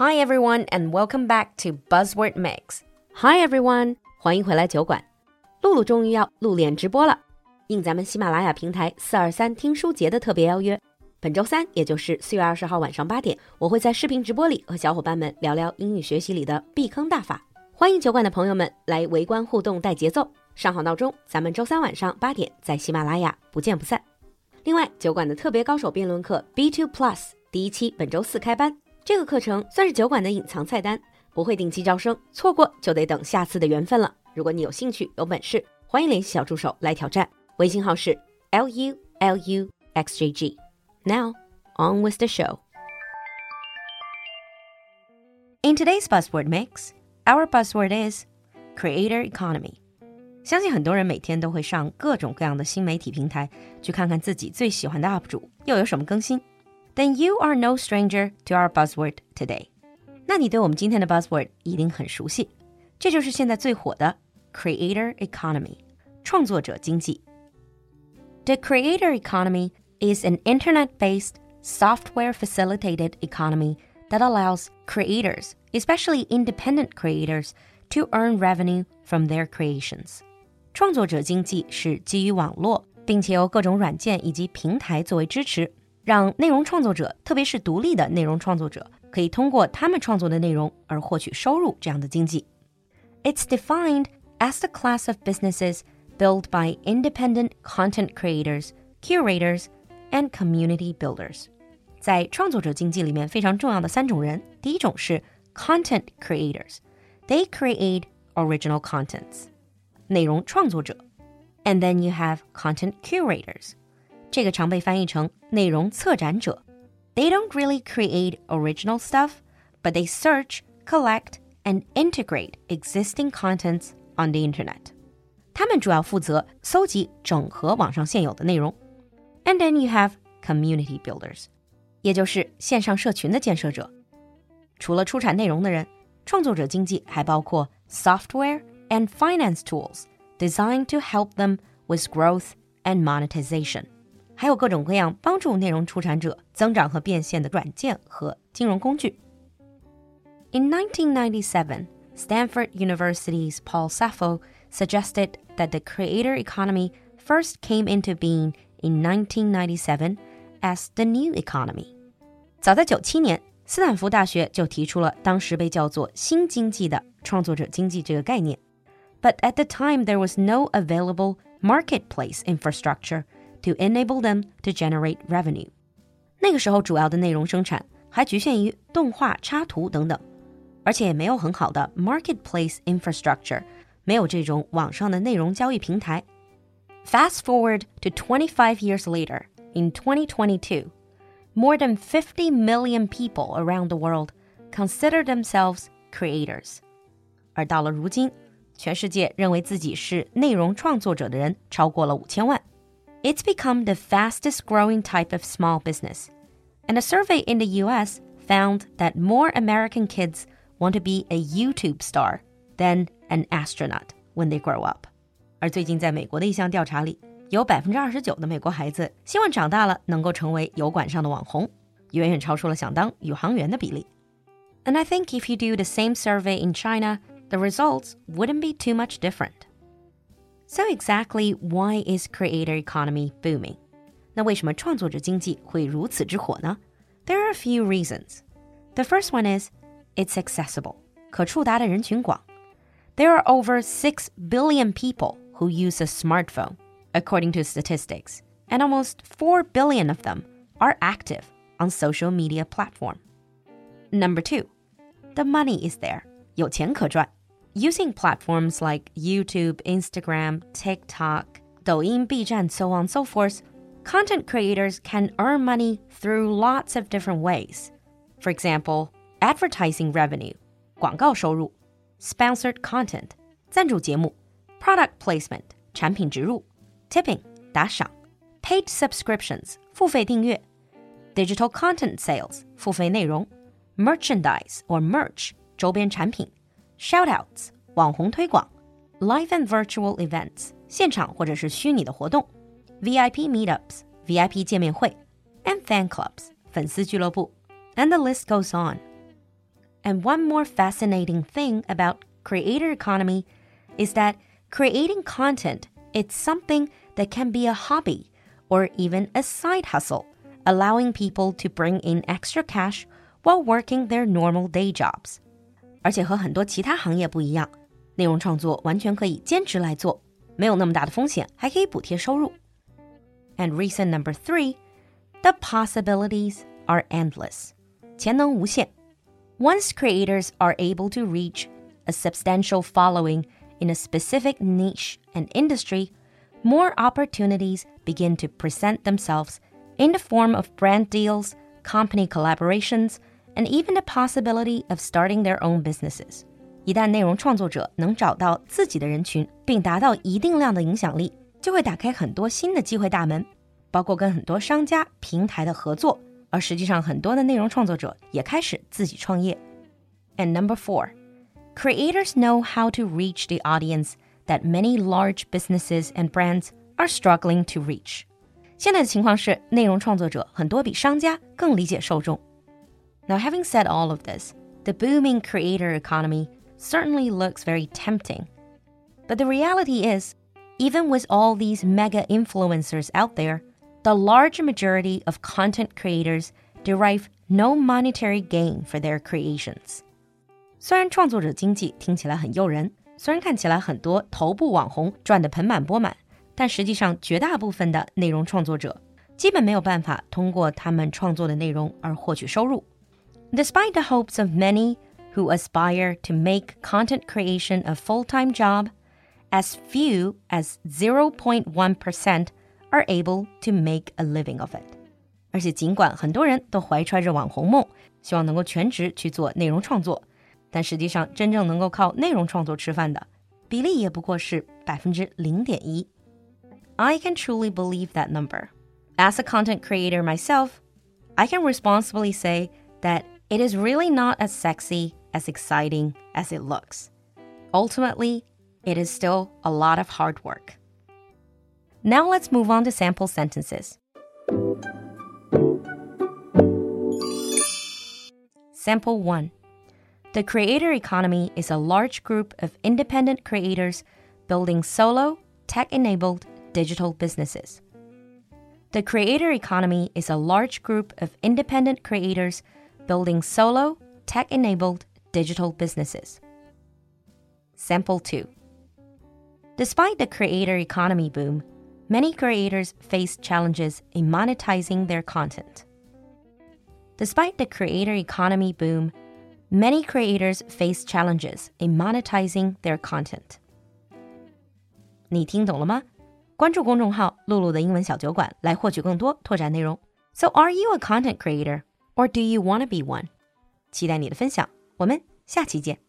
Hi everyone and welcome back to Buzzword Mix. Hi everyone，欢迎回来酒馆。露露终于要露脸直播了，应咱们喜马拉雅平台四二三听书节的特别邀约，本周三，也就是四月二十号晚上八点，我会在视频直播里和小伙伴们聊聊英语学习里的避坑大法。欢迎酒馆的朋友们来围观互动带节奏，上好闹钟，咱们周三晚上八点在喜马拉雅不见不散。另外，酒馆的特别高手辩论课 B Two Plus 第一期本周四开班。这个课程算是酒馆的隐藏菜单，不会定期招生，错过就得等下次的缘分了。如果你有兴趣、有本事，欢迎联系小助手来挑战，微信号是 l u l u x j g。Now on with the show. In today's buzzword mix, our buzzword is creator economy. 相信很多人每天都会上各种各样的新媒体平台，去看看自己最喜欢的 UP 主又有什么更新。then you are no stranger to our buzzword today. 那你对我们今天的 buzzword 一定很熟悉，这就是现在最火的 creator economy，创作者经济。The creator economy is an internet-based, software-facilitated economy that allows creators, especially independent creators, to earn revenue from their creations. 创作者经济是基于网络，并且由各种软件以及平台作为支持。 让内容创作者，特别是独立的内容创作者，可以通过他们创作的内容而获取收入这样的经济。It's defined as the class of businesses built by independent content creators, curators, and community builders。在创作者经济里面非常重要的三种人，第一种是 content creators，they create original contents，内容创作者。And then you have content curators。 这个常被翻译成内容策展者。They don't really create original stuff, but they search, collect, and integrate existing contents on the internet. 他们主要负责搜集、整合网上现有的内容。And then you have community builders，也就是线上社群的建设者。除了出产内容的人，创作者经济还包括 software and finance tools designed to help them with growth and monetization。 还有各种各样帮助内容出产者增长和变现的软件和金融工具。In 1997, Stanford University's Paul Saffo suggested that the creator economy first came into being in 1997 as the new economy. 早在九七年，斯坦福大学就提出了当时被叫做新经济的创作者经济这个概念。But at the time, there was no available marketplace infrastructure to enable them to generate revenue。那个时候主要的内容生产还局限于动画、插图等等，而且也没有很好的 marketplace infrastructure，没有这种网上的内容交易平台。Fast forward to 25 years later, in 2022, more than 50 million people around the world consider themselves creators. 而到了如今，全世界认为自己是内容创作者的人超过了五千万。 it's become the fastest growing type of small business. And a survey in the US found that more American kids want to be a YouTube star than an astronaut when they grow up. 而最近在美国的一项调查里，有百分之二十九的美国孩子希望长大了能够成为油管上的网红，远远超出了想当宇航员的比例。And I think if you do the same survey in China, the results wouldn't be too much different. So exactly why is creator economy booming? 那为什么创作者经济会如此之火呢? There are a few reasons. The first one is it's accessible. 可触达的人群广. There are over 6 billion people who use a smartphone, according to statistics, and almost 4 billion of them are active on social media platform. Number 2, the money is there. 有钱可赚. Using platforms like YouTube, Instagram, TikTok, Douyin, Bijan, so on and so forth, content creators can earn money through lots of different ways. For example, advertising revenue, 广告收入, sponsored content, 赞助节目, product placement, 产品植入, tipping, 打赏, paid subscriptions, 付费订阅, digital content sales, 付费内容, merchandise or merch, 周边产品 shoutouts 网红推广，live and virtual events 现场或者是虚拟的活动，VIP meetups VIP 见面会，and fan clubs 粉丝俱乐部，and the list goes on。 And one more fascinating thing about creator economy is that creating content it's something that can be a hobby or even a side hustle, allowing people to bring in extra cash while working their normal day jobs. 而且和很多其他行业不一样，内容创作完全可以兼职来做，没有那么大的风险，还可以补贴收入。And reason number three, the possibilities are endless. 潜能无限。once creators are able to reach a substantial following in a specific niche and industry, more opportunities begin to present themselves in the form of brand deals, company collaborations, and even the possibility of starting their own businesses. 一旦内容创作者能找到自己的人群，并达到一定量的影响力，就会打开很多新的机会大门，包括跟很多商家、平台的合作而实际上，很多的内容创作者也开始自己创业。And number four, creators know how to reach the audience that many large businesses and brands are struggling to reach. 现在的情况是，内容创作者很多比商家更理解受众。 Now, having said all of this, the booming creator economy certainly looks very tempting. But the reality is, even with all these mega influencers out there, the large majority of content creators derive no monetary gain for their creations. 虽然创作者经济听起来很诱人，虽然看起来很多头部网红赚得盆满钵满，但实际上绝大部分的内容创作者基本没有办法通过他们创作的内容而获取收入。 Despite the hopes of many who aspire to make content creation a full-time job, as few as 0.1% are able to make a living of it. 而且，尽管很多人都怀揣着网红梦，希望能够全职去做内容创作，但实际上真正能够靠内容创作吃饭的比例也不过是百分之零点一。I can truly believe that number. As a content creator myself, I can responsibly say that it is really not as sexy, as exciting as it looks. Ultimately, it is still a lot of hard work. Now let's move on to sample sentences. Sample 1 The creator economy is a large group of independent creators building solo, tech enabled digital businesses. The creator economy is a large group of independent creators building solo, tech enabled digital businesses. Sample 2 Despite the creator economy boom, many creators face challenges in monetizing their content. Despite the creator economy boom, many creators face challenges in monetizing their content. 你听懂了吗？关注公众号“璐璐的英文小酒馆”来获取更多拓展内容。So, are you a content creator or do you wanna be one? 期待你的分享，我们下期见。